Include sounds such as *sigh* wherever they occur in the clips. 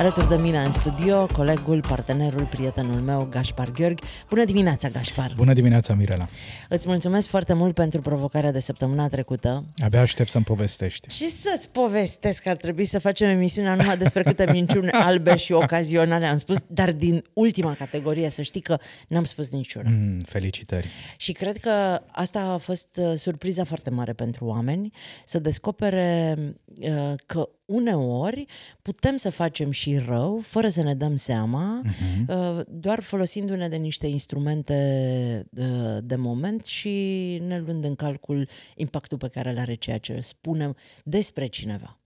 Alături de mine în studio, colegul, partenerul, prietenul meu, Gaspar Gheorghi. Bună dimineața, Gaspar! Bună dimineața, Mirela! Îți mulțumesc foarte mult pentru provocarea de săptămâna trecută. Abia aștept să-mi povestești. Și să-ți povestesc că ar trebui să facem emisiunea numai despre câte minciuni *laughs* albe și ocazionale am spus, dar din ultima categorie, să știi că n-am spus niciuna. Mm, felicitări! Și cred că asta a fost uh, surpriza foarte mare pentru oameni, să descopere uh, că uneori putem să facem și rău fără să ne dăm seama, uh-huh. doar folosindu-ne de niște instrumente uh, de moment și ne luând în calcul impactul pe care îl are ceea ce spunem despre cineva.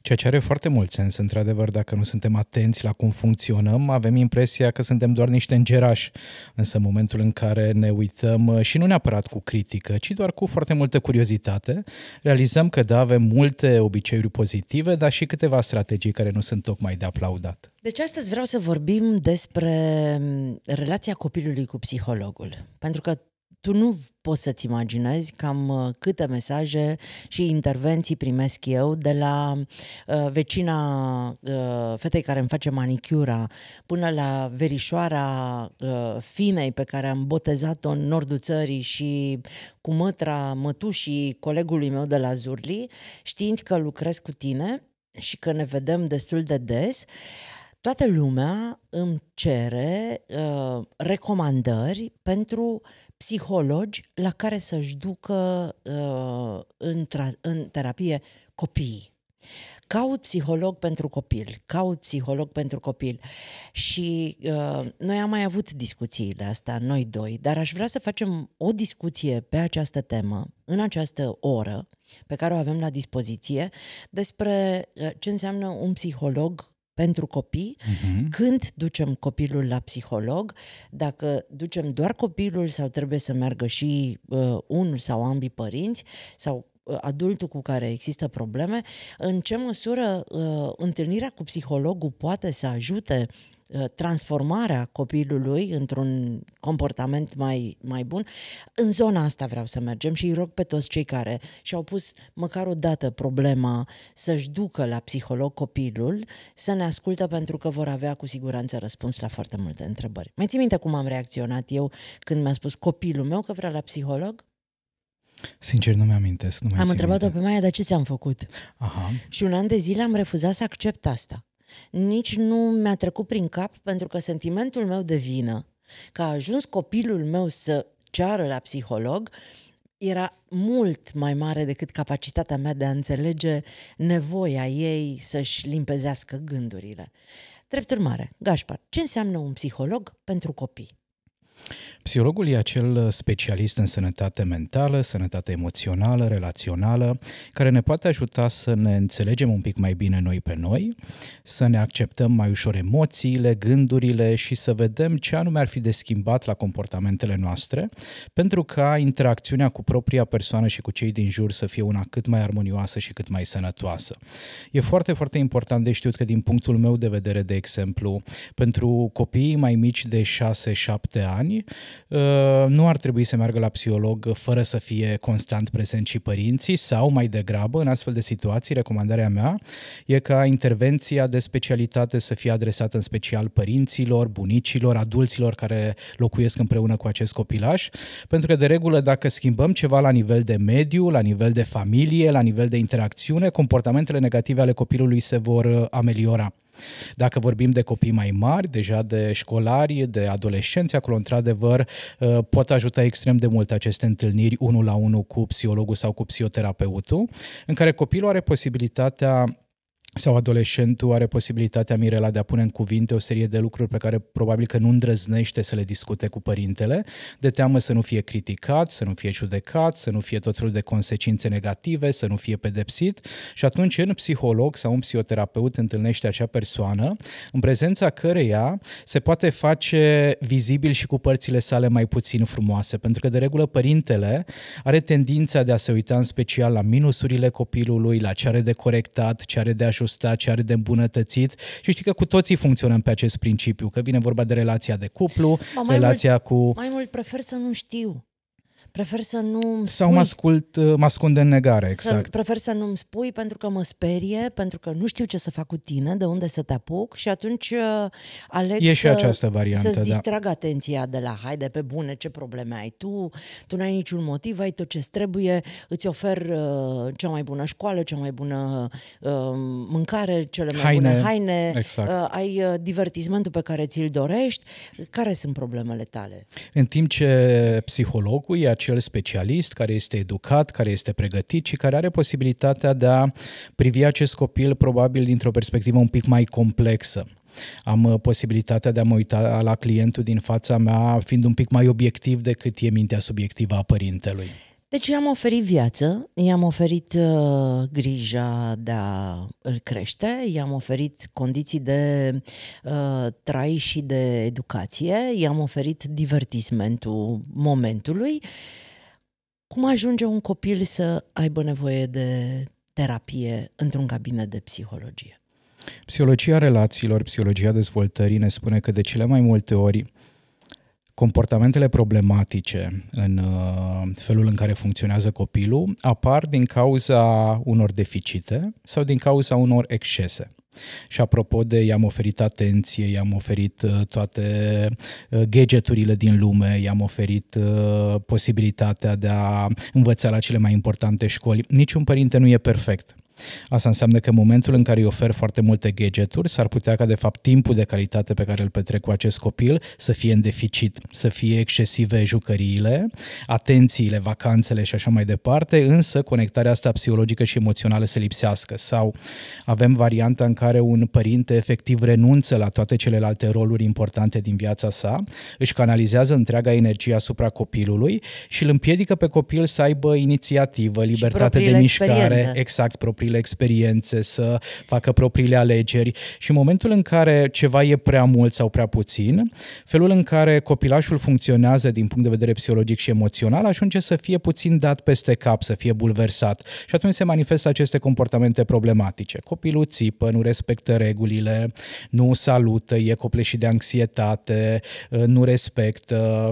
Ceea ce are foarte mult sens, într-adevăr, dacă nu suntem atenți la cum funcționăm, avem impresia că suntem doar niște îngerași. Însă în momentul în care ne uităm uh, și nu neapărat cu critică, ci doar cu foarte multă curiozitate, realizăm că da, avem multe obiceiuri pozitive, dar și câteva strategii care nu sunt tocmai de aplaudat. Deci astăzi vreau să vorbim despre mm, relația copilului cu psihologul. Pentru că tu nu poți să-ți imaginezi cam uh, câte mesaje și intervenții primesc eu de la uh, vecina uh, fetei care îmi face manicura până la verișoara uh, finei pe care am botezat-o în nordul țării și cu mătra mătușii colegului meu de la Zurli, știind că lucrez cu tine și că ne vedem destul de des, toată lumea îmi cere uh, recomandări pentru psihologi la care să-și ducă uh, în, tra- în terapie copiii. Caut psiholog pentru copil, caut psiholog pentru copil. Și uh, noi am mai avut discuțiile astea, noi doi, dar aș vrea să facem o discuție pe această temă, în această oră pe care o avem la dispoziție, despre uh, ce înseamnă un psiholog pentru copii, uh-huh. când ducem copilul la psiholog, dacă ducem doar copilul sau trebuie să meargă și uh, unul sau ambii părinți sau uh, adultul cu care există probleme, în ce măsură uh, întâlnirea cu psihologul poate să ajute Uh, transformarea copilului într-un comportament mai, mai bun. În zona asta vreau să mergem și îi rog pe toți cei care și-au pus măcar o dată problema să-și ducă la psiholog copilul, să ne ascultă pentru că vor avea cu siguranță răspuns la foarte multe întrebări. Mai ții minte cum am reacționat eu când mi-a spus copilul meu că vrea la psiholog? Sincer, nu mi-amintesc. Nu am întrebat-o pe Maia, dar ce ți-am făcut? Aha. Și un an de zile am refuzat să accept asta nici nu mi-a trecut prin cap pentru că sentimentul meu de vină că a ajuns copilul meu să ceară la psiholog era mult mai mare decât capacitatea mea de a înțelege nevoia ei să-și limpezească gândurile. Drept urmare, Gașpar, ce înseamnă un psiholog pentru copii? Psihologul e acel specialist în sănătate mentală, sănătate emoțională, relațională, care ne poate ajuta să ne înțelegem un pic mai bine noi pe noi, să ne acceptăm mai ușor emoțiile, gândurile și să vedem ce anume ar fi de schimbat la comportamentele noastre, pentru ca interacțiunea cu propria persoană și cu cei din jur să fie una cât mai armonioasă și cât mai sănătoasă. E foarte, foarte important de știut că din punctul meu de vedere, de exemplu, pentru copiii mai mici de 6-7 ani, Uh, nu ar trebui să meargă la psiholog fără să fie constant prezent și părinții sau mai degrabă, în astfel de situații, recomandarea mea e ca intervenția de specialitate să fie adresată în special părinților, bunicilor, adulților care locuiesc împreună cu acest copilaj, pentru că de regulă dacă schimbăm ceva la nivel de mediu, la nivel de familie, la nivel de interacțiune, comportamentele negative ale copilului se vor uh, ameliora. Dacă vorbim de copii mai mari, deja de școlari, de adolescenți, acolo într-adevăr uh, pot ajuta extrem de mult aceste întâlniri unul la unul cu psihologul sau cu psihoterapeutul, în care copilul are posibilitatea sau adolescentul are posibilitatea, Mirela, de a pune în cuvinte o serie de lucruri pe care probabil că nu îndrăznește să le discute cu părintele, de teamă să nu fie criticat, să nu fie judecat, să nu fie tot felul de consecințe negative, să nu fie pedepsit. Și atunci un psiholog sau un psihoterapeut întâlnește acea persoană în prezența căreia se poate face vizibil și cu părțile sale mai puțin frumoase, pentru că de regulă părintele are tendința de a se uita în special la minusurile copilului, la ce are de corectat, ce are de ajutat ajustat, ce are de îmbunătățit și știi că cu toții funcționăm pe acest principiu, că vine vorba de relația de cuplu, mai relația mult, cu... Mai mult prefer să nu știu. Prefer să nu Sau mă, ascult, mă ascund în negare, exact. Să, prefer să nu-mi spui pentru că mă sperie, pentru că nu știu ce să fac cu tine, de unde să te apuc și atunci uh, aleg e să, și această variantă, să-ți da. distrag atenția de la haide pe bune, ce probleme ai tu, tu n-ai niciun motiv, ai tot ce trebuie, îți ofer uh, cea mai bună școală, cea mai bună uh, mâncare, cele mai haine, bune haine, exact. uh, ai uh, divertismentul pe care ți-l dorești. Care sunt problemele tale? În timp ce psihologul e acel specialist care este educat, care este pregătit și care are posibilitatea de a privi acest copil probabil dintr-o perspectivă un pic mai complexă. Am uh, posibilitatea de a mă uita la clientul din fața mea fiind un pic mai obiectiv decât e mintea subiectivă a părintelui. Deci i-am oferit viață, i-am oferit uh, grija de a îl crește, i-am oferit condiții de uh, trai și de educație, i-am oferit divertismentul momentului cum ajunge un copil să aibă nevoie de terapie într-un cabinet de psihologie? Psihologia relațiilor, psihologia dezvoltării ne spune că de cele mai multe ori comportamentele problematice în uh, felul în care funcționează copilul apar din cauza unor deficite sau din cauza unor excese. Și apropo de i-am oferit atenție, i-am oferit uh, toate uh, gadgeturile din lume, i-am oferit uh, posibilitatea de a învăța la cele mai importante școli, niciun părinte nu e perfect. Asta înseamnă că în momentul în care îi ofer foarte multe gadgeturi, s-ar putea ca de fapt timpul de calitate pe care îl petrec cu acest copil să fie în deficit, să fie excesive jucăriile, atențiile, vacanțele și așa mai departe, însă conectarea asta psihologică și emoțională să lipsească. Sau avem varianta în care un părinte efectiv renunță la toate celelalte roluri importante din viața sa, își canalizează întreaga energie asupra copilului și îl împiedică pe copil să aibă inițiativă, libertate de mișcare, experiențe. exact, propriile experiențe, să facă propriile alegeri. Și în momentul în care ceva e prea mult sau prea puțin, felul în care copilașul funcționează din punct de vedere psihologic și emoțional ajunge să fie puțin dat peste cap, să fie bulversat. Și atunci se manifestă aceste comportamente problematice. Copilul țipă, nu respectă regulile, nu salută, e copleșit de anxietate, nu respectă,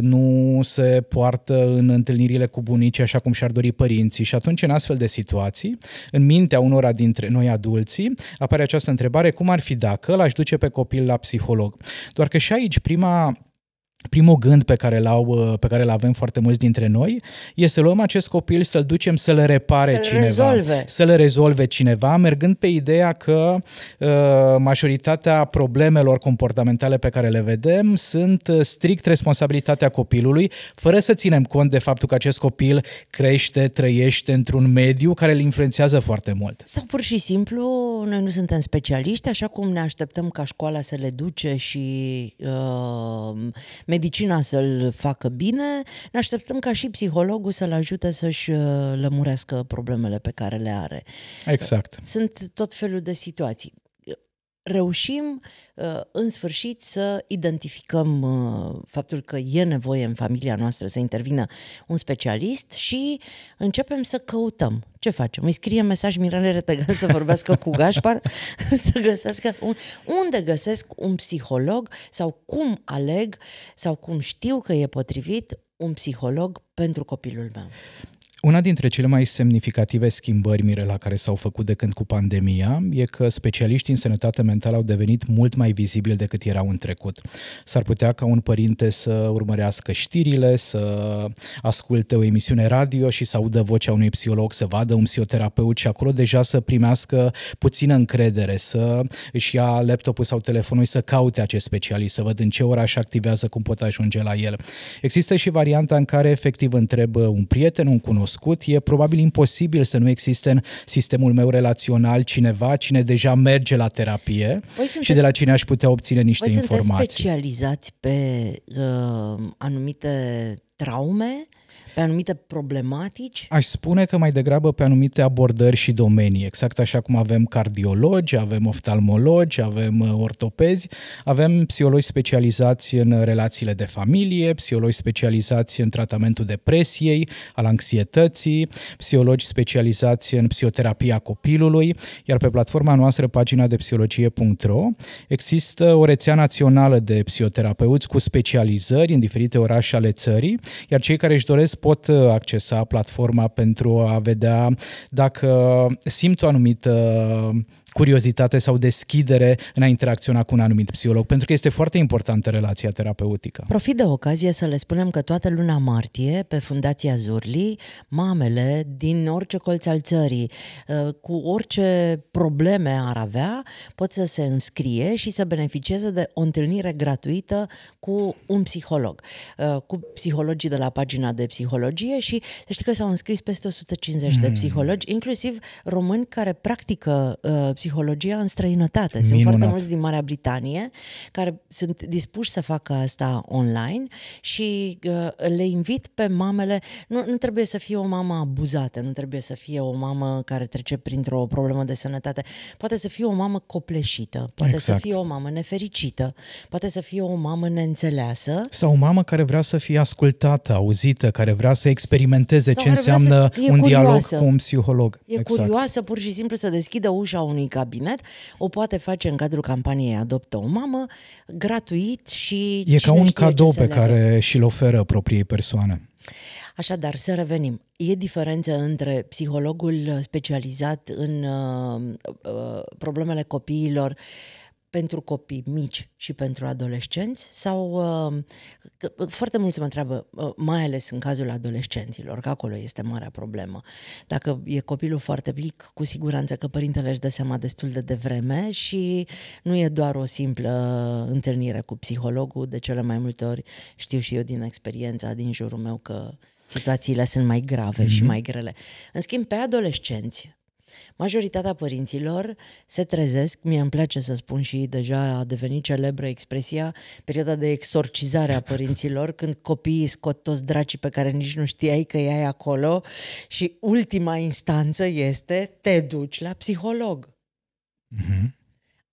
nu se poartă în întâlnirile cu bunicii așa cum și-ar dori părinții. Și atunci în astfel de situații în mintea unora dintre noi adulții apare această întrebare, cum ar fi dacă l-aș duce pe copil la psiholog? Doar că și aici prima primul gând pe care, l-au, uh, pe care l avem foarte mulți dintre noi este să luăm acest copil, să-l ducem să-l repare să-l cineva, rezolve. să-l rezolve cineva, mergând pe ideea că uh, majoritatea problemelor comportamentale pe care le vedem sunt uh, strict responsabilitatea copilului, fără să ținem cont de faptul că acest copil crește, trăiește într-un mediu care îl influențează foarte mult. Sau pur și simplu, noi nu suntem specialiști, așa cum ne așteptăm ca școala să le duce și uh, medicina să-l facă bine, ne așteptăm ca și psihologul să-l ajute să-și uh, lămurească problemele pe care le are. Exact. Sunt tot felul de situații reușim uh, în sfârșit să identificăm uh, faptul că e nevoie în familia noastră să intervină un specialist și începem să căutăm. Ce facem? Îi scriem mesaj Mirele Retegan să vorbească cu Gașpar, *laughs* să găsească un, unde găsesc un psiholog sau cum aleg sau cum știu că e potrivit un psiholog pentru copilul meu. Una dintre cele mai semnificative schimbări, Mirela, care s-au făcut de când cu pandemia, e că specialiștii în sănătate mentală au devenit mult mai vizibili decât erau în trecut. S-ar putea ca un părinte să urmărească știrile, să asculte o emisiune radio și să audă vocea unui psiholog, să vadă un psihoterapeut și acolo deja să primească puțină încredere, să își ia laptopul sau telefonul și să caute acest specialist, să văd în ce oraș activează, cum pot ajunge la el. Există și varianta în care efectiv întreb un prieten, un cunoscut, necunoscut, e probabil imposibil să nu existe în sistemul meu relațional cineva cine deja merge la terapie sunteți, și de la cine aș putea obține niște voi informații. Voi specializați pe uh, anumite traume pe anumite problematici? Aș spune că mai degrabă pe anumite abordări și domenii, exact așa cum avem cardiologi, avem oftalmologi, avem uh, ortopezi, avem psihologi specializați în relațiile de familie, psihologi specializați în tratamentul depresiei, al anxietății, psihologi specializați în psihoterapia copilului, iar pe platforma noastră, pagina de psihologie.ro, există o rețea națională de psihoterapeuți cu specializări în diferite orașe ale țării, iar cei care își doresc pot uh, accesa platforma pentru a vedea dacă simt o anumită curiozitate sau deschidere în a interacționa cu un anumit psiholog, pentru că este foarte importantă relația terapeutică. Profit de ocazie să le spunem că toată luna martie, pe Fundația Zurli, mamele din orice colț al țării, uh, cu orice probleme ar avea, pot să se înscrie și să beneficieze de o întâlnire gratuită cu un psiholog, uh, cu psihologii de la pagina de psihologie și să știi că s-au înscris peste 150 mm. de psihologi, inclusiv români care practică uh, psihologia în străinătate. Sunt Minunat. foarte mulți din Marea Britanie care sunt dispuși să facă asta online și uh, le invit pe mamele, nu, nu trebuie să fie o mamă abuzată, nu trebuie să fie o mamă care trece printr-o problemă de sănătate, poate să fie o mamă copleșită, poate exact. să fie o mamă nefericită, poate să fie o mamă neînțeleasă. Sau o mamă care vrea să fie ascultată, auzită, care vrea să experimenteze Sau ce înseamnă un curioasă. dialog cu un psiholog. E exact. curioasă pur și simplu să deschidă ușa unui cabinet, o poate face în cadrul campaniei Adoptă o mamă, gratuit și E ca un cadou pe care și-l oferă propriei persoane. Așadar, să revenim. E diferență între psihologul specializat în uh, uh, problemele copiilor uh, pentru copii mici și pentru adolescenți sau uh, foarte mulți mă întreabă, uh, mai ales în cazul adolescenților, că acolo este marea problemă. Dacă e copilul foarte mic, cu siguranță că părintele își dă seama destul de devreme și nu e doar o simplă întâlnire cu psihologul, de cele mai multe ori știu și eu din experiența din jurul meu că situațiile sunt mai grave mm-hmm. și mhm. mai grele. În schimb, pe adolescenți, Majoritatea părinților se trezesc, mie îmi place să spun și deja a devenit celebră expresia, perioada de exorcizare a părinților, *laughs* când copiii scot toți dracii pe care nici nu știai că ai acolo și ultima instanță este te duci la psiholog. Mm-hmm.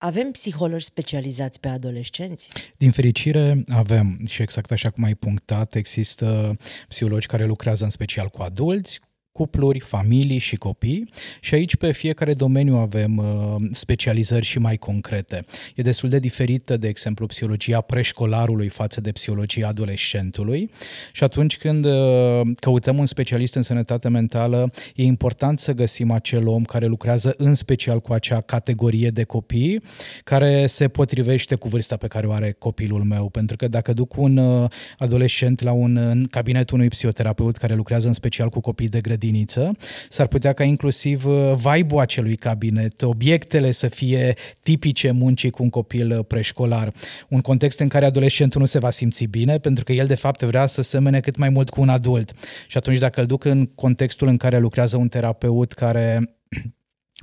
Avem psihologi specializați pe adolescenți? Din fericire avem și exact așa cum ai punctat, există psihologi care lucrează în special cu adulți, cupluri, familii și copii. Și aici pe fiecare domeniu avem uh, specializări și mai concrete. E destul de diferită, de exemplu, psihologia preșcolarului față de psihologia adolescentului. Și atunci când uh, căutăm un specialist în sănătate mentală, e important să găsim acel om care lucrează în special cu acea categorie de copii care se potrivește cu vârsta pe care o are copilul meu, pentru că dacă duc un uh, adolescent la un în cabinetul unui psihoterapeut care lucrează în special cu copii de grădină, grădiniță, s-ar putea ca inclusiv uh, vibe-ul acelui cabinet, obiectele să fie tipice muncii cu un copil uh, preșcolar. Un context în care adolescentul nu se va simți bine, pentru că el de fapt vrea să semene cât mai mult cu un adult. Și atunci dacă îl duc în contextul în care lucrează un terapeut care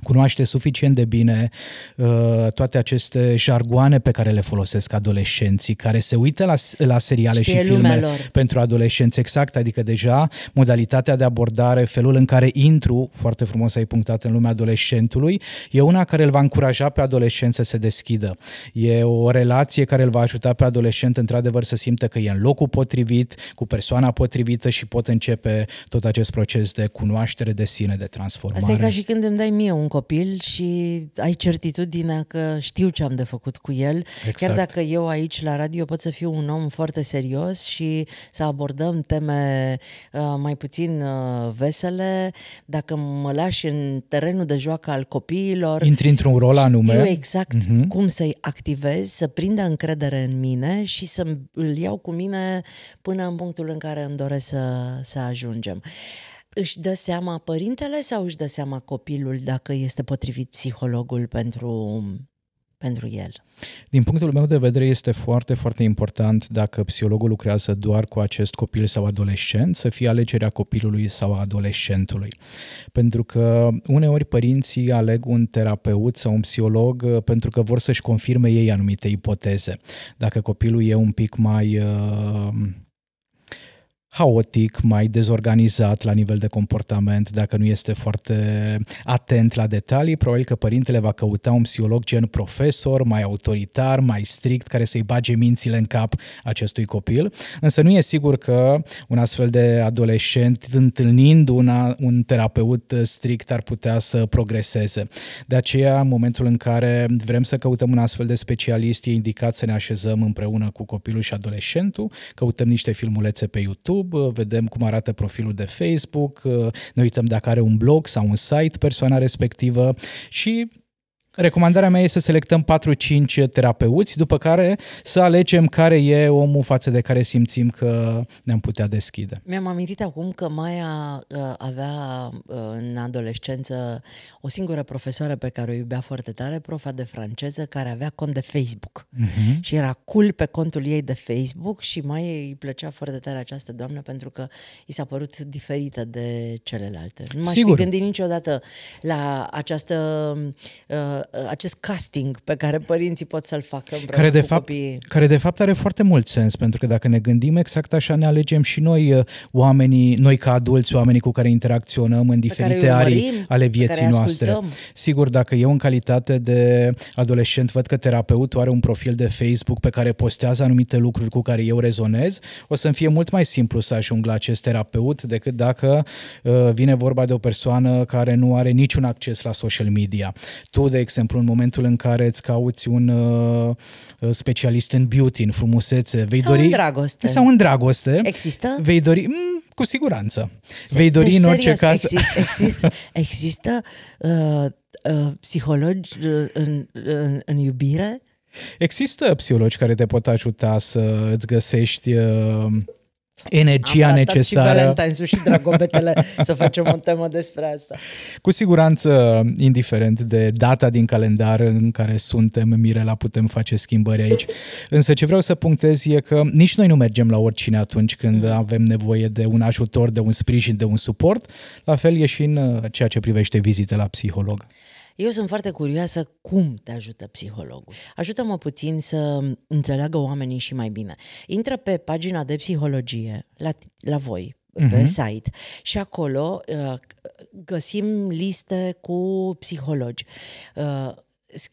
cunoaște suficient de bine uh, toate aceste jargoane pe care le folosesc adolescenții, care se uită la, la seriale Știe și filme lor. pentru adolescenți, exact, adică deja modalitatea de abordare, felul în care intru, foarte frumos ai punctat în lumea adolescentului, e una care îl va încuraja pe adolescent să se deschidă. E o relație care îl va ajuta pe adolescent într-adevăr să simtă că e în locul potrivit, cu persoana potrivită și pot începe tot acest proces de cunoaștere de sine, de transformare. Asta e ca și când îmi dai mie un un copil și ai certitudinea că știu ce am de făcut cu el. Exact. Chiar dacă eu aici la radio pot să fiu un om foarte serios și să abordăm teme uh, mai puțin uh, vesele, dacă mă lași în terenul de joacă al copiilor... Intri într-un rol anume. Știu exact uh-huh. cum să-i activez, să prindă încredere în mine și să îl iau cu mine până în punctul în care îmi doresc să, să ajungem își dă seama părintele sau își dă seama copilul dacă este potrivit psihologul pentru pentru el. Din punctul meu de vedere este foarte, foarte important dacă psihologul lucrează doar cu acest copil sau adolescent, să fie alegerea copilului sau adolescentului. Pentru că uneori părinții aleg un terapeut sau un psiholog uh, pentru că vor să-și confirme ei anumite ipoteze. Dacă copilul e un pic mai... Uh, haotic, mai dezorganizat la nivel de comportament, dacă nu este foarte atent la detalii, probabil că părintele va căuta un psiholog gen profesor, mai autoritar, mai strict, care să-i bage mințile în cap acestui copil. Însă nu e sigur că un astfel de adolescent, întâlnind una, un terapeut strict, ar putea să progreseze. De aceea, în momentul în care vrem să căutăm un astfel de specialist, e indicat să ne așezăm împreună cu copilul și adolescentul, căutăm niște filmulețe pe YouTube, YouTube, vedem cum arată profilul de Facebook, ne uităm dacă are un blog sau un site persoana respectivă și Recomandarea mea este să selectăm 4-5 terapeuți, după care să alegem care e omul față de care simțim că ne-am putea deschide. Mi-am amintit acum că Maia uh, avea uh, în adolescență o singură profesoară pe care o iubea foarte tare, profa de franceză, care avea cont de Facebook. Uh-huh. Și era cool pe contul ei de Facebook și mai îi plăcea foarte tare această doamnă pentru că i s-a părut diferită de celelalte. Nu m-aș Sigur. fi gândit niciodată la această uh, acest casting pe care părinții pot să-l facă care de cu fapt, copiii. Care de fapt are foarte mult sens, pentru că dacă ne gândim exact așa, ne alegem și noi uh, oamenii, noi ca adulți, oamenii cu care interacționăm în diferite arii ale vieții noastre. Sigur, dacă eu în calitate de adolescent văd că terapeutul are un profil de Facebook pe care postează anumite lucruri cu care eu rezonez, o să-mi fie mult mai simplu să ajung la acest terapeut decât dacă uh, vine vorba de o persoană care nu are niciun acces la social media. Tu, de exemplu, exemplu, în momentul în care îți cauți un uh, specialist în beauty, în frumusețe, vei sau dori... în dragoste. Sau în dragoste. Există? Vei dori... Mm, cu siguranță. Se, vei dori deci, în orice serios, caz... Exist, exist, *laughs* există uh, uh, psihologi uh, în, în, în iubire? Există psihologi care te pot ajuta să îți găsești uh, energia Am necesară. și valentine și dragobetele *laughs* să facem o temă despre asta. Cu siguranță, indiferent de data din calendar în care suntem, Mirela, putem face schimbări aici. Însă ce vreau să punctez e că nici noi nu mergem la oricine atunci când mm. avem nevoie de un ajutor, de un sprijin, de un suport. La fel e și în uh, ceea ce privește vizite la psiholog. Eu sunt foarte curioasă cum te ajută psihologul. Ajută-mă puțin să înțeleagă oamenii și mai bine. Intră pe pagina de psihologie la, la voi, uh-huh. pe mhm. site și acolo uh, găsim liste cu psihologi. Uh,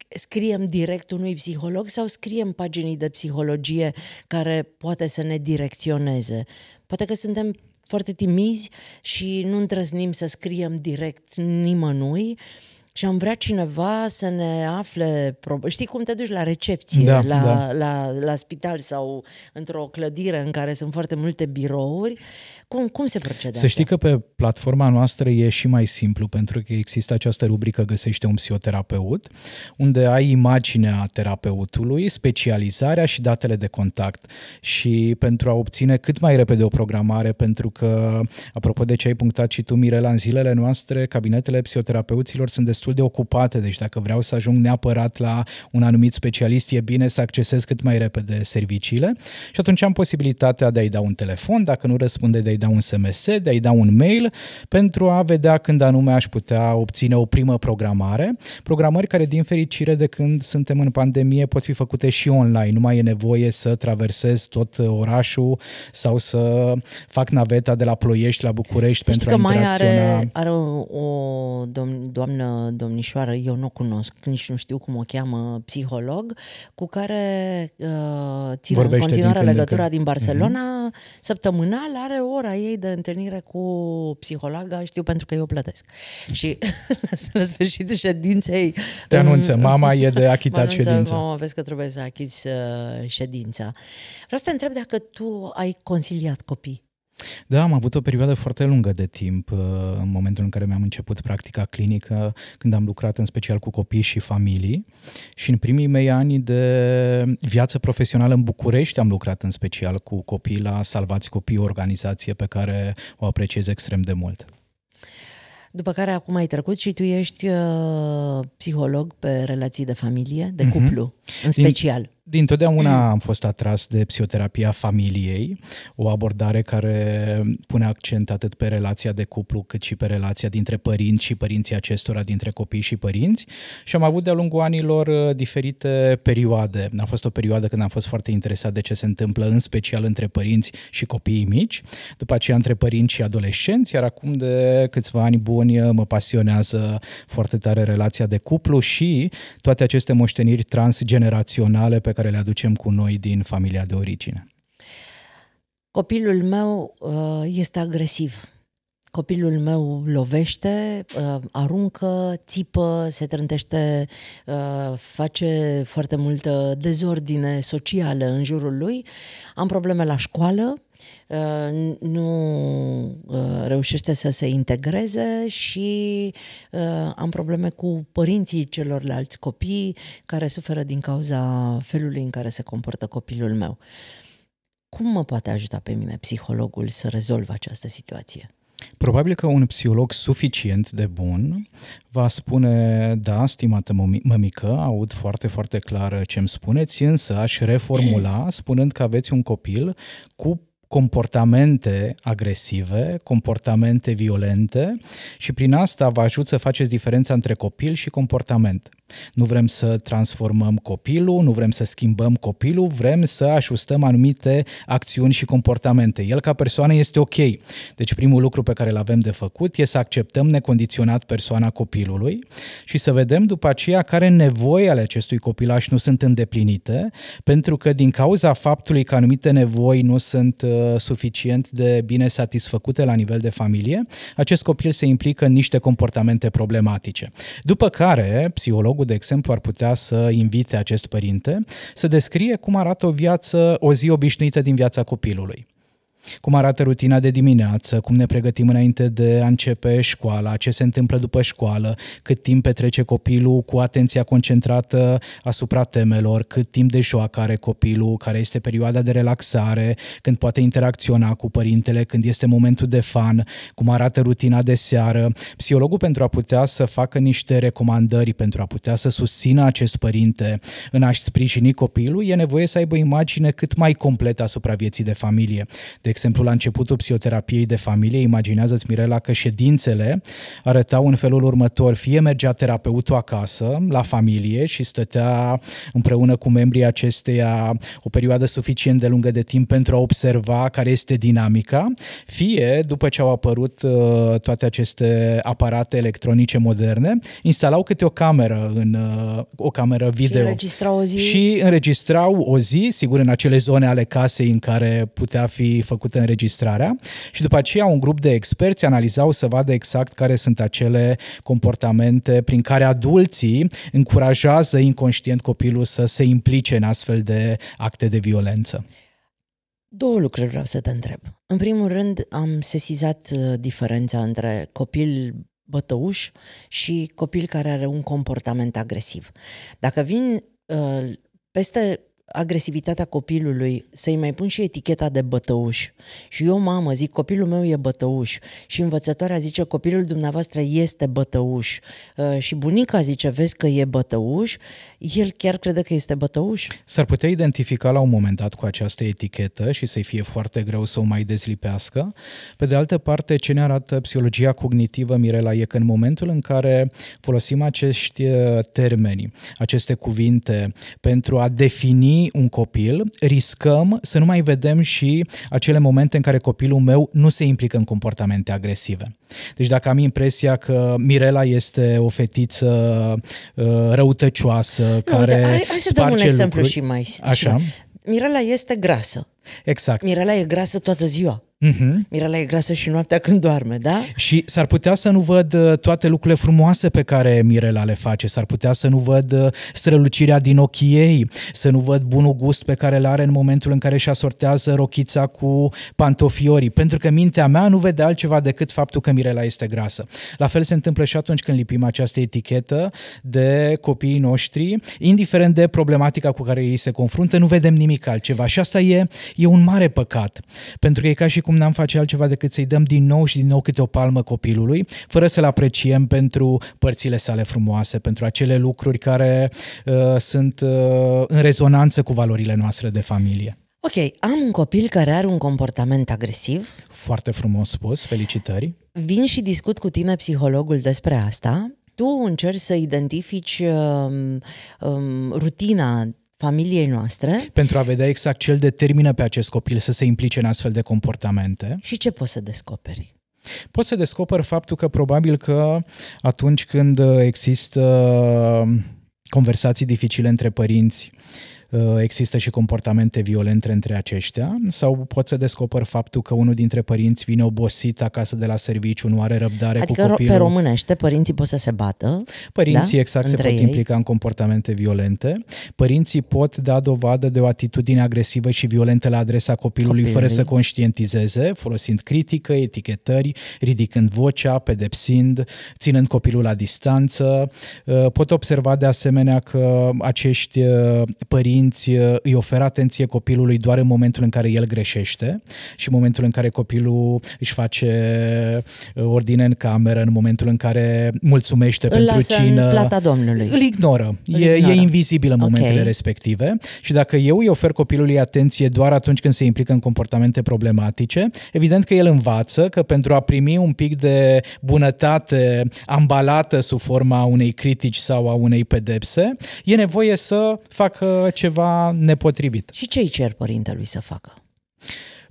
scriem direct unui psiholog sau scriem paginii de psihologie care poate să ne direcționeze. Poate că suntem foarte timizi și nu îndrăznim să scriem direct nimănui și am vrea cineva să ne afle, știi cum te duci la recepție, da, la, da. La, la spital sau într-o clădire în care sunt foarte multe birouri, cum, cum se procedează? Să știi că pe platforma noastră e și mai simplu, pentru că există această rubrică Găsește un psihoterapeut, unde ai imaginea terapeutului, specializarea și datele de contact. Și pentru a obține cât mai repede o programare, pentru că, apropo de ce ai punctat și tu, Mirela, în zilele noastre, cabinetele psihoterapeuților sunt destul de ocupate, deci dacă vreau să ajung neapărat la un anumit specialist, e bine să accesez cât mai repede serviciile și atunci am posibilitatea de a-i da un telefon, dacă nu răspunde de a-i da un SMS, de a-i da un mail, pentru a vedea când anume aș putea obține o primă programare. Programări care, din fericire, de când suntem în pandemie, pot fi făcute și online. Nu mai e nevoie să traversez tot orașul sau să fac naveta de la Ploiești la București să pentru a interacționa. Mai are, are o, o domn, doamnă, domnișoară, eu nu o cunosc, nici nu știu cum o cheamă, psiholog, cu care uh, ține Vorbește în continuare din legătura din Barcelona. Uh-huh. Săptămânal are o ora ei de întâlnire cu psihologa, știu pentru că eu plătesc. Și *laughs* la sfârșitul ședinței... Te anunță, mama e de *laughs* achitat anunță, ședința. Mama, vezi că trebuie să achiți uh, ședința. Vreau să te întreb dacă tu ai conciliat copii. Da, am avut o perioadă foarte lungă de timp uh, în momentul în care mi-am început practica clinică, când am lucrat în special cu copii și familii și în primii mei ani de viață profesională în București am lucrat în special cu copii la Salvați Copii, o organizație pe care o apreciez extrem de mult. După care acum ai trecut și tu ești uh, psiholog pe relații de familie, de cuplu, uh-huh. în special. Din, din totdeauna am fost atras de psihoterapia familiei, o abordare care pune accent atât pe relația de cuplu cât și pe relația dintre părinți și părinții acestora, dintre copii și părinți. Și am avut de-a lungul anilor uh, diferite perioade. A fost o perioadă când am fost foarte interesat de ce se întâmplă, în special între părinți și copiii mici, după aceea între părinți și adolescenți, iar acum de câțiva ani buni uh, mă pasionează foarte tare relația de cuplu și toate aceste moșteniri transgeneraționale pe care le aducem cu noi din familia de origine. Copilul meu uh, este agresiv. Copilul meu lovește, uh, aruncă, țipă, se trântește, uh, face foarte multă dezordine socială în jurul lui. Am probleme la școală, Uh, nu uh, reușește să se integreze și uh, am probleme cu părinții celorlalți copii care suferă din cauza felului în care se comportă copilul meu. Cum mă poate ajuta pe mine psihologul să rezolv această situație? Probabil că un psiholog suficient de bun va spune, da, stimată mămică, aud foarte, foarte clar ce îmi spuneți, însă aș reformula *clears throat* spunând că aveți un copil cu comportamente agresive, comportamente violente și prin asta vă ajut să faceți diferența între copil și comportament. Nu vrem să transformăm copilul, nu vrem să schimbăm copilul, vrem să ajustăm anumite acțiuni și comportamente. El ca persoană este ok. Deci primul lucru pe care îl avem de făcut este să acceptăm necondiționat persoana copilului și să vedem după aceea care nevoi ale acestui copilaș nu sunt îndeplinite, pentru că din cauza faptului că anumite nevoi nu sunt uh, suficient de bine satisfăcute la nivel de familie, acest copil se implică în niște comportamente problematice. După care, psihologul psihologul, de exemplu, ar putea să invite acest părinte să descrie cum arată o viață, o zi obișnuită din viața copilului cum arată rutina de dimineață, cum ne pregătim înainte de a începe școala, ce se întâmplă după școală, cât timp petrece copilul cu atenția concentrată asupra temelor, cât timp de joacă are copilul, care este perioada de relaxare, când poate interacționa cu părintele, când este momentul de fan, cum arată rutina de seară. Psihologul pentru a putea să facă niște recomandări, pentru a putea să susțină acest părinte în a-și sprijini copilul, e nevoie să aibă o imagine cât mai completă asupra vieții de familie. De exemplu, la începutul psihoterapiei de familie, imaginează-ți, Mirela, că ședințele arătau în felul următor. Fie mergea terapeutul acasă, la familie, și stătea împreună cu membrii acesteia o perioadă suficient de lungă de timp pentru a observa care este dinamica, fie, după ce au apărut uh, toate aceste aparate electronice moderne, instalau câte o cameră în uh, o cameră video. Și înregistrau o zi. Și înregistrau o zi, sigur, în acele zone ale casei în care putea fi făcut făcută înregistrarea și după aceea un grup de experți analizau să vadă exact care sunt acele comportamente prin care adulții încurajează inconștient copilul să se implice în astfel de acte de violență. Două lucruri vreau să te întreb. În primul rând, am sesizat uh, diferența între copil bătăuș și copil care are un comportament agresiv. Dacă vin uh, peste agresivitatea copilului, să-i mai pun și eticheta de bătăuș. Și eu, mamă, zic, copilul meu e bătăuș. Și învățătoarea zice, copilul dumneavoastră este bătăuș. Uh, și bunica zice, vezi că e bătăuș. El chiar crede că este bătăuș? S-ar putea identifica la un moment dat cu această etichetă și să-i fie foarte greu să o mai dezlipească. Pe de altă parte, ce ne arată psihologia cognitivă, Mirela, e că în momentul în care folosim acești uh, termeni, aceste cuvinte pentru a defini un copil, riscăm să nu mai vedem și acele momente în care copilul meu nu se implică în comportamente agresive. Deci dacă am impresia că Mirela este o fetiță uh, răutăcioasă, nu, care uite, hai, hai să dăm un exemplu lucruri, și mai... Așa. Mirela este grasă. Exact. Mirela e grasă toată ziua. Uh-huh. Mirela e grasă și noaptea când doarme, da? Și s-ar putea să nu văd uh, toate lucrurile frumoase pe care Mirela le face, s-ar putea să nu văd uh, strălucirea din ochii ei, să nu văd bunul gust pe care îl are în momentul în care își asortează rochița cu pantofiorii, pentru că mintea mea nu vede altceva decât faptul că Mirela este grasă. La fel se întâmplă și atunci când lipim această etichetă de copiii noștri, indiferent de problematica cu care ei se confruntă, nu vedem nimic altceva și asta e, e un mare păcat, pentru că e ca și cum cum n-am face altceva decât să-i dăm din nou și din nou câte o palmă copilului, fără să-l apreciem pentru părțile sale frumoase, pentru acele lucruri care uh, sunt uh, în rezonanță cu valorile noastre de familie. Ok, am un copil care are un comportament agresiv. Foarte frumos spus, felicitări. Vin și discut cu tine, psihologul, despre asta. Tu încerci să identifici um, um, rutina familiei noastre. Pentru a vedea exact ce îl determină pe acest copil să se implice în astfel de comportamente. Și ce poți să descoperi? Poți să descoperi faptul că probabil că atunci când există conversații dificile între părinți, Uh, există și comportamente violente între aceștia sau poți să descoperi faptul că unul dintre părinți vine obosit acasă de la serviciu, nu are răbdare adică cu copilul. pe românește părinții pot să se bată. Părinții da? exact între se pot ei. implica în comportamente violente. Părinții pot da dovadă de o atitudine agresivă și violentă la adresa copilului, copilului. fără să conștientizeze, folosind critică, etichetări, ridicând vocea, pedepsind, ținând copilul la distanță. Uh, pot observa de asemenea că acești uh, părinți părinți uh, îi oferă atenție copilului doar în momentul în care el greșește și în momentul în care copilul își face uh, ordine în cameră, în momentul în care mulțumește îl pentru cină. În plata Domnului. Îl ignoră. Îl e, ignoră. e invizibil în momentele okay. respective și dacă eu îi ofer copilului atenție doar atunci când se implică în comportamente problematice, evident că el învață că pentru a primi un pic de bunătate ambalată sub forma unei critici sau a unei pedepse, e nevoie să facă ce ceva nepotrivit. Și ce îi cer părintelui să facă?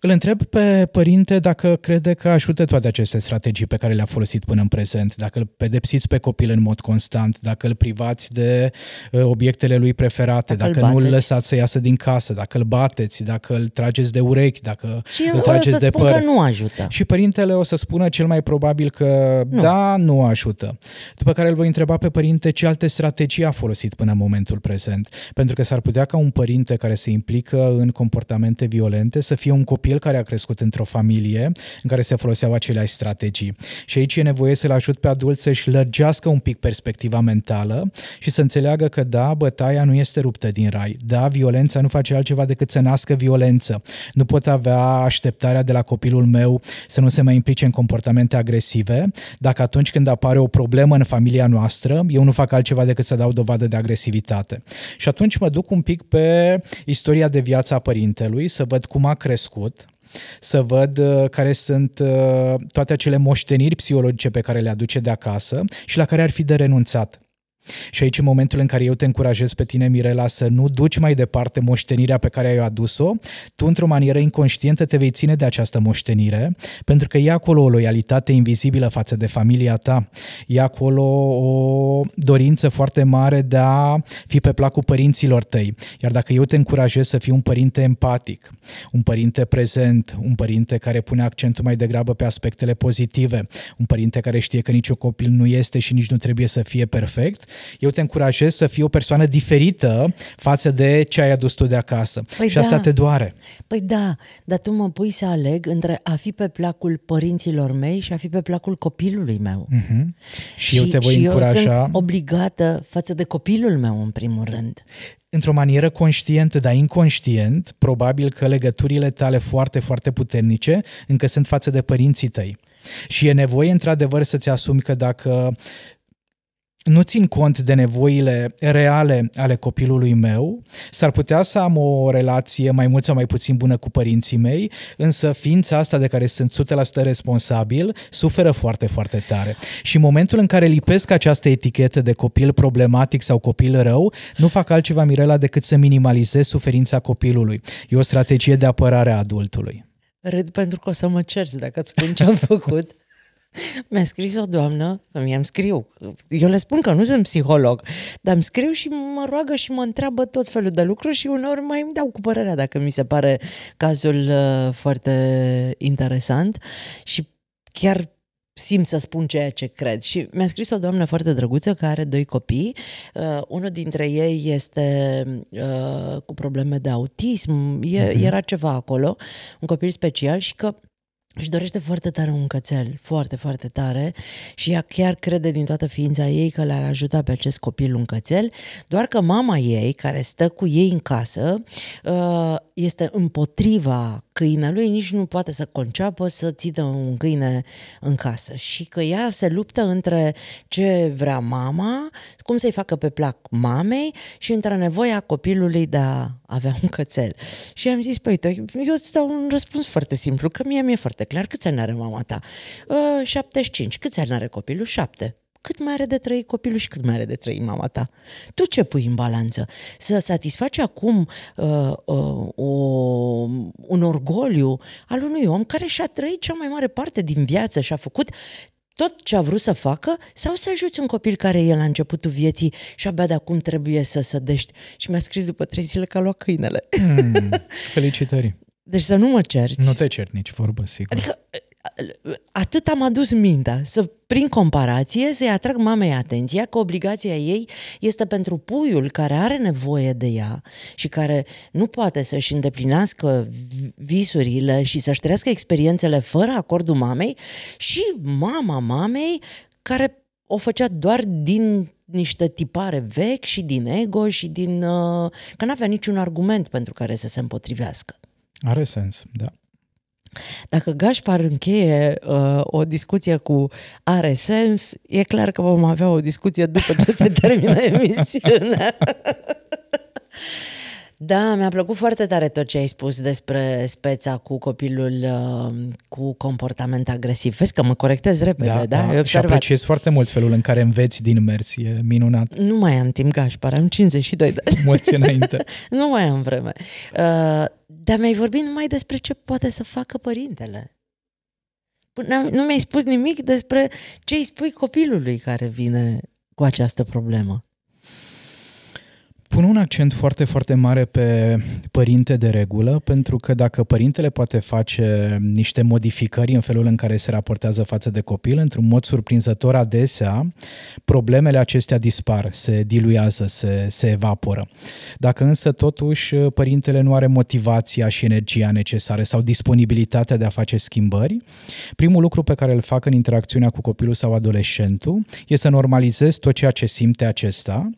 Îl întreb pe părinte dacă crede că ajută toate aceste strategii pe care le-a folosit până în prezent, dacă îl pedepsiți pe copil în mod constant, dacă îl privați de uh, obiectele lui preferate, dacă, dacă nu îl lăsați să iasă din casă, dacă îl bateți, dacă îl trageți de urechi, dacă și îl trageți de păr. că nu ajută. Și părintele o să spună cel mai probabil că nu. da, nu ajută. După care îl voi întreba pe părinte ce alte strategii a folosit până în momentul prezent. Pentru că s-ar putea ca un părinte care se implică în comportamente violente să fie un copil copil care a crescut într-o familie în care se foloseau aceleași strategii. Și aici e nevoie să-l ajut pe adult să-și lărgească un pic perspectiva mentală și să înțeleagă că da, bătaia nu este ruptă din rai. Da, violența nu face altceva decât să nască violență. Nu pot avea așteptarea de la copilul meu să nu se mai implice în comportamente agresive, dacă atunci când apare o problemă în familia noastră, eu nu fac altceva decât să dau dovadă de agresivitate. Și atunci mă duc un pic pe istoria de viață a părintelui, să văd cum a crescut, să văd uh, care sunt uh, toate acele moșteniri psihologice pe care le aduce de acasă și la care ar fi de renunțat. Și aici, în momentul în care eu te încurajez pe tine, Mirela, să nu duci mai departe moștenirea pe care ai adus-o, tu, într-o manieră inconștientă, te vei ține de această moștenire, pentru că e acolo o loialitate invizibilă față de familia ta, e acolo o dorință foarte mare de a fi pe placul părinților tăi. Iar dacă eu te încurajez să fii un părinte empatic, un părinte prezent, un părinte care pune accentul mai degrabă pe aspectele pozitive, un părinte care știe că niciun copil nu este și nici nu trebuie să fie perfect, eu te încurajez să fii o persoană diferită față de ce ai adus tu de acasă. Păi și da. asta te doare. Păi da, dar tu mă pui să aleg între a fi pe placul părinților mei și a fi pe placul copilului meu. Uh-huh. Și, și eu te voi și încuraja... eu sunt obligată față de copilul meu, în primul rând într-o manieră conștientă, dar inconștient, probabil că legăturile tale foarte, foarte puternice încă sunt față de părinții tăi. Și e nevoie, într-adevăr, să-ți asumi că dacă nu țin cont de nevoile reale ale copilului meu, s-ar putea să am o relație mai mult sau mai puțin bună cu părinții mei, însă ființa asta de care sunt 100% responsabil suferă foarte, foarte tare. Și în momentul în care lipesc această etichetă de copil problematic sau copil rău, nu fac altceva, Mirela, decât să minimalizez suferința copilului. E o strategie de apărare a adultului. Râd pentru că o să mă cerți dacă îți spun ce am *laughs* făcut. Mi-a scris o doamnă, că mi-am scriu, eu le spun că nu sunt psiholog, dar îmi scriu și mă roagă și mă întreabă tot felul de lucruri și uneori mai îmi dau cu părerea dacă mi se pare cazul uh, foarte interesant și chiar simt să spun ceea ce cred. Și mi-a scris o doamnă foarte drăguță care are doi copii. Uh, unul dintre ei este uh, cu probleme de autism, e, uh-huh. era ceva acolo, un copil special și că își dorește foarte tare un cățel, foarte, foarte tare și ea chiar crede din toată ființa ei că le-ar ajuta pe acest copil un cățel, doar că mama ei, care stă cu ei în casă, uh, este împotriva câinelui, nici nu poate să conceapă să țină un câine în casă și că ea se luptă între ce vrea mama, cum să-i facă pe plac mamei și între nevoia copilului de a avea un cățel. Și am zis, păi, eu îți dau un răspuns foarte simplu, că mie mi-e foarte clar, câți ani are mama ta? Uh, 75. Câți ani are copilul? 7 cât mai are de trăi copilul și cât mai are de trăi mama ta. Tu ce pui în balanță? Să satisfaci acum uh, uh, o, un orgoliu al unui om care și-a trăit cea mai mare parte din viață și a făcut tot ce a vrut să facă sau să ajuți un copil care e la începutul vieții și abia de acum trebuie să sădești. Și mi-a scris după trei zile că a luat câinele. Mm, felicitări. *laughs* Deci să nu mă cerți. Nu te cert nici vorbă, sigur. Adică atât am adus mintea, să prin comparație să-i atrag mamei atenția că obligația ei este pentru puiul care are nevoie de ea și care nu poate să-și îndeplinească visurile și să-și trăiască experiențele fără acordul mamei și mama mamei care o făcea doar din niște tipare vechi și din ego și din... Uh, că n-avea niciun argument pentru care să se împotrivească. Are sens, da. Dacă Gașpar încheie uh, o discuție cu are sens, e clar că vom avea o discuție după ce se *laughs* termină emisiunea. *laughs* Da, mi-a plăcut foarte tare tot ce ai spus despre speța cu copilul uh, cu comportament agresiv. Vezi că mă corectez repede, da? da? da. Și apreciez foarte mult felul în care înveți din mers, e minunat. Nu mai am timp, Gașpar, am 52 de ani. Mulți înainte. *laughs* nu mai am vreme. Uh, dar mi-ai vorbit numai despre ce poate să facă părintele. Nu mi-ai spus nimic despre ce îi spui copilului care vine cu această problemă pun un accent foarte, foarte mare pe părinte de regulă, pentru că dacă părintele poate face niște modificări în felul în care se raportează față de copil, într-un mod surprinzător adesea, problemele acestea dispar, se diluează, se, se evaporă. Dacă însă totuși părintele nu are motivația și energia necesară sau disponibilitatea de a face schimbări, primul lucru pe care îl fac în interacțiunea cu copilul sau adolescentul este să normalizez tot ceea ce simte acesta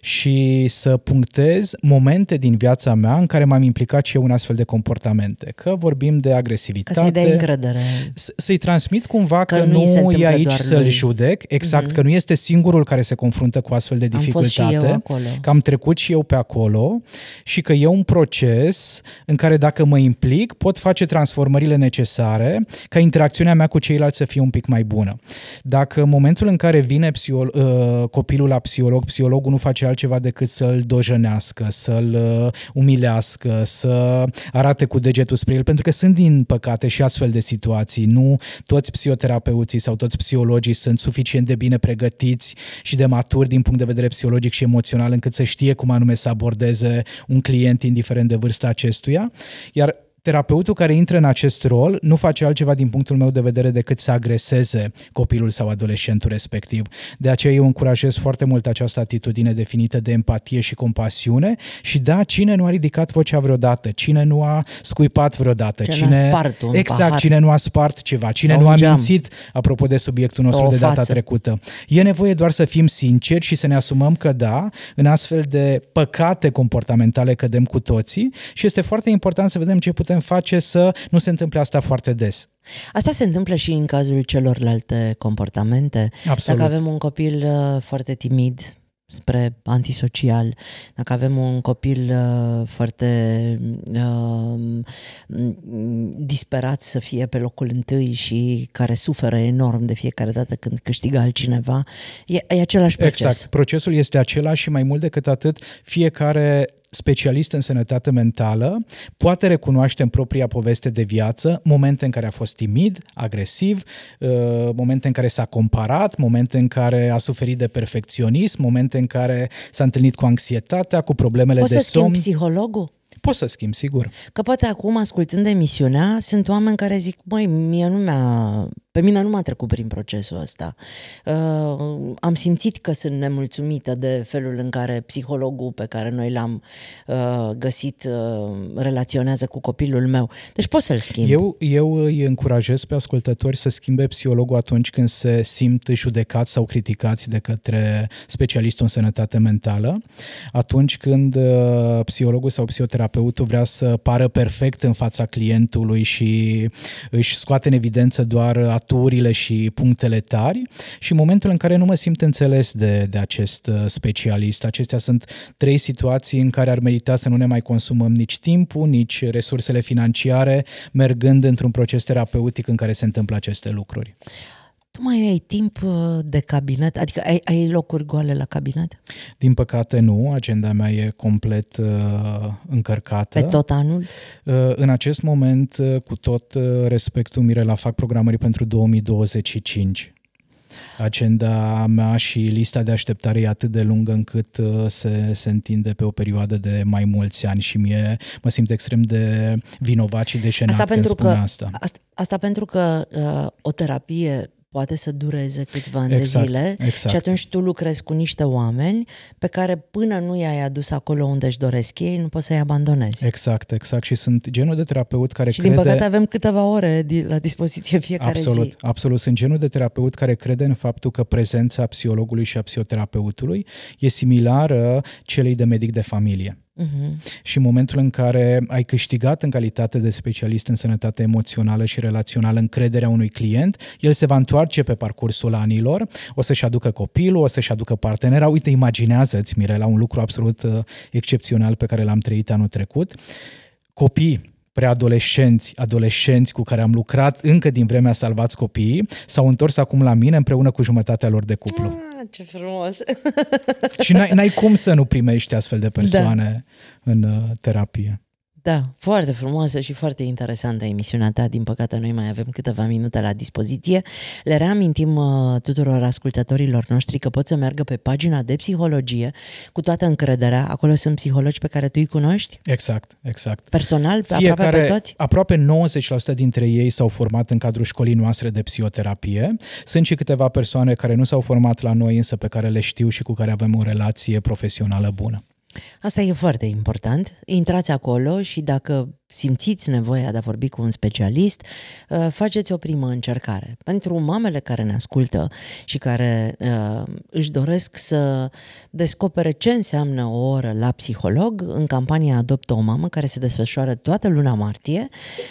și să punctez momente din viața mea în care m-am implicat și eu în astfel de comportamente. Că vorbim de agresivitate. Ca să-i dai încredere. Să-i transmit cumva că, că nu e aici să-l lui. judec, exact, mm-hmm. că nu este singurul care se confruntă cu astfel de dificultate. Am fost și eu acolo. Că am trecut și eu pe acolo și că e un proces în care dacă mă implic, pot face transformările necesare ca interacțiunea mea cu ceilalți să fie un pic mai bună. Dacă în momentul în care vine psiholo- uh, copilul la psiholog, psihologul nu face altceva decât să-l dojănească, să-l uh, umilească, să arate cu degetul spre el, pentru că sunt din păcate și astfel de situații. Nu toți psihoterapeuții sau toți psihologii sunt suficient de bine pregătiți și de maturi din punct de vedere psihologic și emoțional încât să știe cum anume să abordeze un client indiferent de vârsta acestuia. Iar terapeutul care intră în acest rol nu face altceva din punctul meu de vedere decât să agreseze copilul sau adolescentul respectiv. De aceea eu încurajez foarte mult această atitudine definită de empatie și compasiune și da, cine nu a ridicat vocea vreodată, cine nu a scuipat vreodată, cine, cine a spart un exact, pahar. cine nu a spart ceva, cine sau nu a geam. mințit, apropo de subiectul nostru de data față. trecută. E nevoie doar să fim sinceri și să ne asumăm că da, în astfel de păcate comportamentale cădem cu toții și este foarte important să vedem ce putem putem face să nu se întâmple asta foarte des. Asta se întâmplă și în cazul celorlalte comportamente. Absolut. Dacă avem un copil uh, foarte timid, spre antisocial, dacă avem un copil uh, foarte uh, disperat să fie pe locul întâi și care suferă enorm de fiecare dată când câștigă altcineva, e, e același proces. Exact. Procesul este același și mai mult decât atât, fiecare specialist în sănătate mentală poate recunoaște în propria poveste de viață momente în care a fost timid, agresiv, uh, momente în care s-a comparat, momente în care a suferit de perfecționism, momente în care s-a întâlnit cu anxietatea, cu problemele Poți de somn. Poți să psihologul? Poți să schimbi, sigur. Că poate acum, ascultând emisiunea, sunt oameni care zic, măi, mie nu mi-a Pe mine nu m-a trecut prin procesul ăsta. Uh, am simțit că sunt nemulțumită de felul în care psihologul pe care noi l-am uh, găsit uh, relaționează cu copilul meu. Deci pot să-l schimb. Eu, eu îi încurajez pe ascultători să schimbe psihologul atunci când se simt judecați sau criticați de către specialistul în sănătate mentală, atunci când uh, psihologul sau psihoterapeutul vrea să pară perfect în fața clientului și își scoate în evidență doar aturile și punctele tari și în momentul în care nu mă simt înțeles de, de acest uh, specialist. Acestea sunt trei situații în care ar merita să nu ne mai consumăm nici timpul, nici resursele financiare, mergând într-un proces terapeutic în care se întâmplă aceste lucruri. Tu mai ai timp uh, de cabinet? Adică ai, ai locuri goale la cabinet? Din păcate nu, agenda mea e complet uh, încărcată. Pe tot anul? Uh, în acest moment, uh, cu tot uh, respectul, Mirela, fac programării pentru 2025. Agenda mea și lista de așteptare e atât de lungă încât uh, se, se întinde pe o perioadă de mai mulți ani și mie mă simt extrem de vinovat și deșenat Asta când pentru spun că, asta. asta, asta pentru că uh, o terapie poate să dureze câțiva ani Exact, de zile exact. și atunci tu lucrezi cu niște oameni pe care până nu i-ai adus acolo unde își doresc ei, nu poți să-i abandonezi. Exact, exact. Și sunt genul de terapeut care și crede... din păcate avem câteva ore di- la dispoziție fiecare absolut, zi. Absolut. Sunt genul de terapeut care crede în faptul că prezența psihologului și a psihoterapeutului e similară celei de medic de familie. Uh-huh. Și în momentul în care ai câștigat în calitate de specialist în sănătate emoțională și relațională încrederea unui client, el se va întoarce pe parcursul anilor, o să-și aducă copilul, o să-și aducă partenera. Uite, imaginează-ți, Mirela, un lucru absolut uh, excepțional pe care l-am trăit anul trecut. Copii preadolescenți, adolescenți cu care am lucrat încă din vremea Salvați Copiii, s-au întors acum la mine împreună cu jumătatea lor de cuplu. Ah, ce frumos! Și n-ai, n-ai cum să nu primești astfel de persoane da. în uh, terapie. Da, foarte frumoasă și foarte interesantă emisiunea ta. Din păcate, noi mai avem câteva minute la dispoziție. Le reamintim uh, tuturor ascultătorilor noștri că pot să meargă pe pagina de psihologie cu toată încrederea. Acolo sunt psihologi pe care tu îi cunoști? Exact, exact. Personal, Fiecare, aproape pe toți? Aproape 90% dintre ei s-au format în cadrul școlii noastre de psihoterapie. Sunt și câteva persoane care nu s-au format la noi, însă pe care le știu și cu care avem o relație profesională bună. Asta e foarte important. Intrați acolo și dacă simțiți nevoia de a vorbi cu un specialist, uh, faceți o primă încercare. Pentru mamele care ne ascultă și care uh, își doresc să descopere ce înseamnă o oră la psiholog, în campania Adoptă o mamă, care se desfășoară toată luna martie,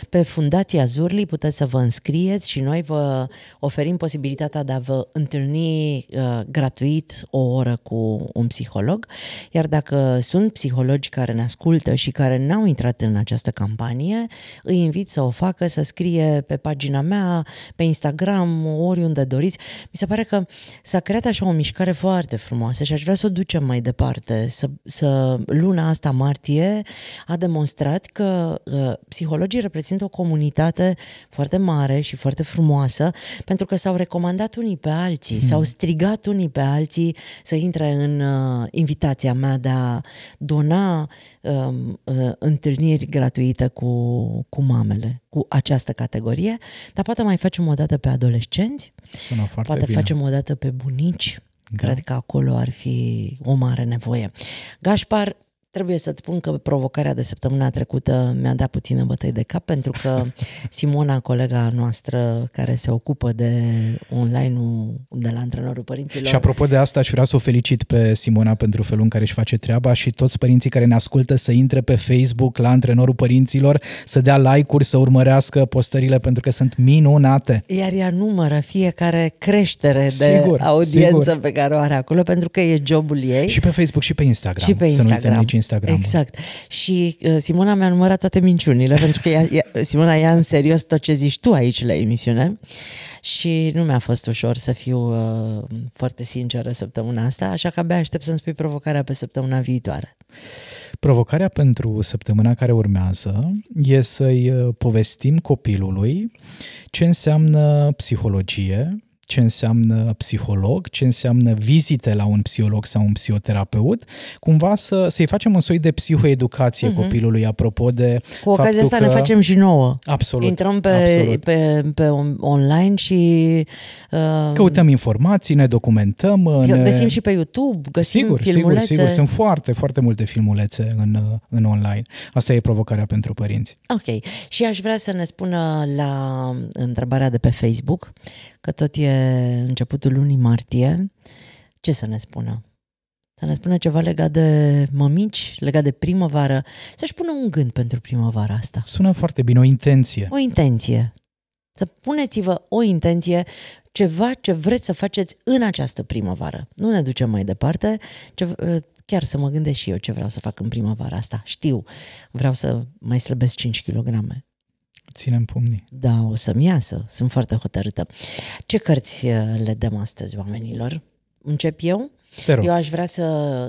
pe Fundația Zurli puteți să vă înscrieți și noi vă oferim posibilitatea de a vă întâlni uh, gratuit o oră cu un psiholog. Iar dacă sunt psihologi care ne ascultă și care n-au intrat în această campanie, campanie, îi invit să o facă, să scrie pe pagina mea, pe Instagram, oriunde doriți. Mi se pare că s-a creat așa o mișcare foarte frumoasă și aș vrea să o ducem mai departe. Să, să luna asta martie a demonstrat că uh, psihologii reprezintă o comunitate foarte mare și foarte frumoasă pentru că s-au recomandat unii pe alții, hmm. s-au strigat unii pe alții să intre în uh, invitația mea de a dona uh, uh, întâlniri gratuite cu, cu mamele, cu această categorie, dar poate mai facem o dată pe adolescenți, Sună foarte poate bine. facem o dată pe bunici, da. cred că acolo ar fi o mare nevoie. Gașpar, Trebuie să-ți spun că provocarea de săptămâna trecută mi-a dat puțină bătăi de cap pentru că *laughs* Simona, colega noastră care se ocupă de online-ul de la antrenorul părinților... Și apropo de asta, aș vrea să o felicit pe Simona pentru felul în care își face treaba și toți părinții care ne ascultă să intre pe Facebook la antrenorul părinților, să dea like-uri, să urmărească postările pentru că sunt minunate. Iar ea numără fiecare creștere de Sigur, audiență sigur. pe care o are acolo pentru că e jobul ei. Și pe Facebook și pe Instagram. Și pe Să nu uităm Instagram. nici Instagram. Exact. Și uh, Simona mi-a numărat toate minciunile, pentru că ea, ea, Simona ia în serios tot ce zici tu aici la emisiune și nu mi-a fost ușor să fiu uh, foarte sinceră săptămâna asta, așa că abia aștept să-mi spui provocarea pe săptămâna viitoare. Provocarea pentru săptămâna care urmează e să-i uh, povestim copilului ce înseamnă psihologie, ce înseamnă psiholog, ce înseamnă vizite la un psiholog sau un psihoterapeut, cumva să, să-i facem un soi de psihoeducație uh-huh. copilului, apropo de Cu ocazia asta că... ne facem și nouă. Absolut. Intrăm pe, absolut. pe, pe online și... Uh, Căutăm informații, ne documentăm. Ne... Găsim și pe YouTube, găsim sigur, filmulețe. Sigur, sigur. Sunt foarte, foarte multe filmulețe în, în online. Asta e provocarea pentru părinți. Ok. Și aș vrea să ne spună la întrebarea de pe Facebook, că tot e începutul lunii martie, ce să ne spună? Să ne spună ceva legat de mămici, legat de primăvară, să-și pună un gând pentru primăvara asta. Sună foarte bine, o intenție. O intenție. Să puneți-vă o intenție, ceva ce vreți să faceți în această primăvară. Nu ne ducem mai departe, ce, chiar să mă gândesc și eu ce vreau să fac în primăvara asta. Știu, vreau să mai slăbesc 5 kg. Ținem pumnii. Da, o să-mi iasă. Sunt foarte hotărâtă. Ce cărți le dăm astăzi oamenilor? Încep eu? Eu aș vrea să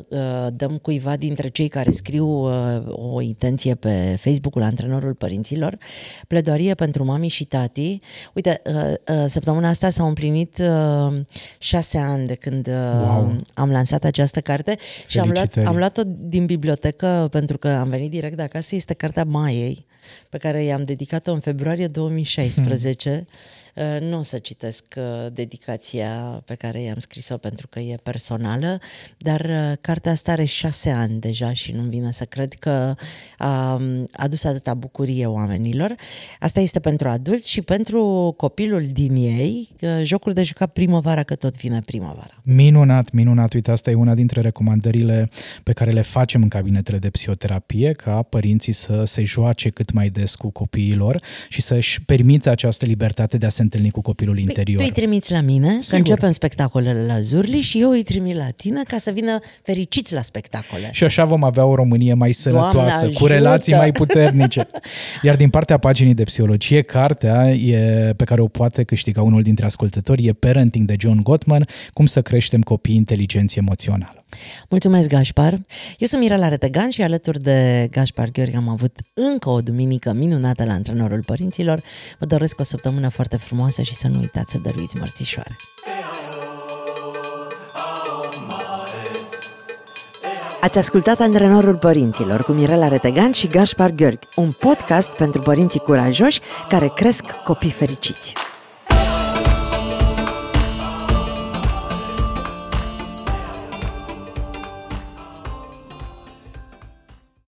uh, dăm cuiva dintre cei care scriu uh, o intenție pe Facebook-ul Antrenorul Părinților, pledoarie pentru mami și tati. Uite, uh, uh, săptămâna asta s-au împlinit uh, șase ani de când uh, wow. am lansat această carte și am luat, am luat-o din bibliotecă pentru că am venit direct de acasă. Este cartea Maiei pe care i-am dedicat-o în februarie 2016. Hmm. Uh, nu o să citesc uh, dedicația pe care i-am scris-o pentru că e personală, dar uh, cartea asta are șase ani deja și nu-mi vine să cred că a adus atâta bucurie oamenilor. Asta este pentru adulți și pentru copilul din ei, jocuri de jucat primăvara, că tot vine primăvara. Minunat, minunat. Uite, asta e una dintre recomandările pe care le facem în cabinetele de psihoterapie, ca părinții să se joace cât mai des cu copiilor și să-și permită această libertate de a se întâlni cu copilul păi, interior. Tu îi trimiți la mine, Sigur. că începem spectacolele la Zurli și eu îi trimit la tine ca să vină fericiți la spectacole. Și așa vom avea o Românie mai sănătoasă, cu relații mai puternice. *laughs* Iar din partea paginii de psihologie, cartea e, pe care o poate câștiga unul dintre ascultători e Parenting de John Gottman, cum să creștem copii inteligenți emoțională. Mulțumesc, Gașpar! Eu sunt Mirela Retegan și alături de Gașpar Gheorghe am avut încă o duminică minunată la Antrenorul Părinților. Vă doresc o săptămână foarte frumoasă și să nu uitați să dăruiți mărțișoare. Ați ascultat Antrenorul Părinților cu Mirela Retegan și Gașpar Gheorghe, un podcast pentru părinții curajoși care cresc copii fericiți.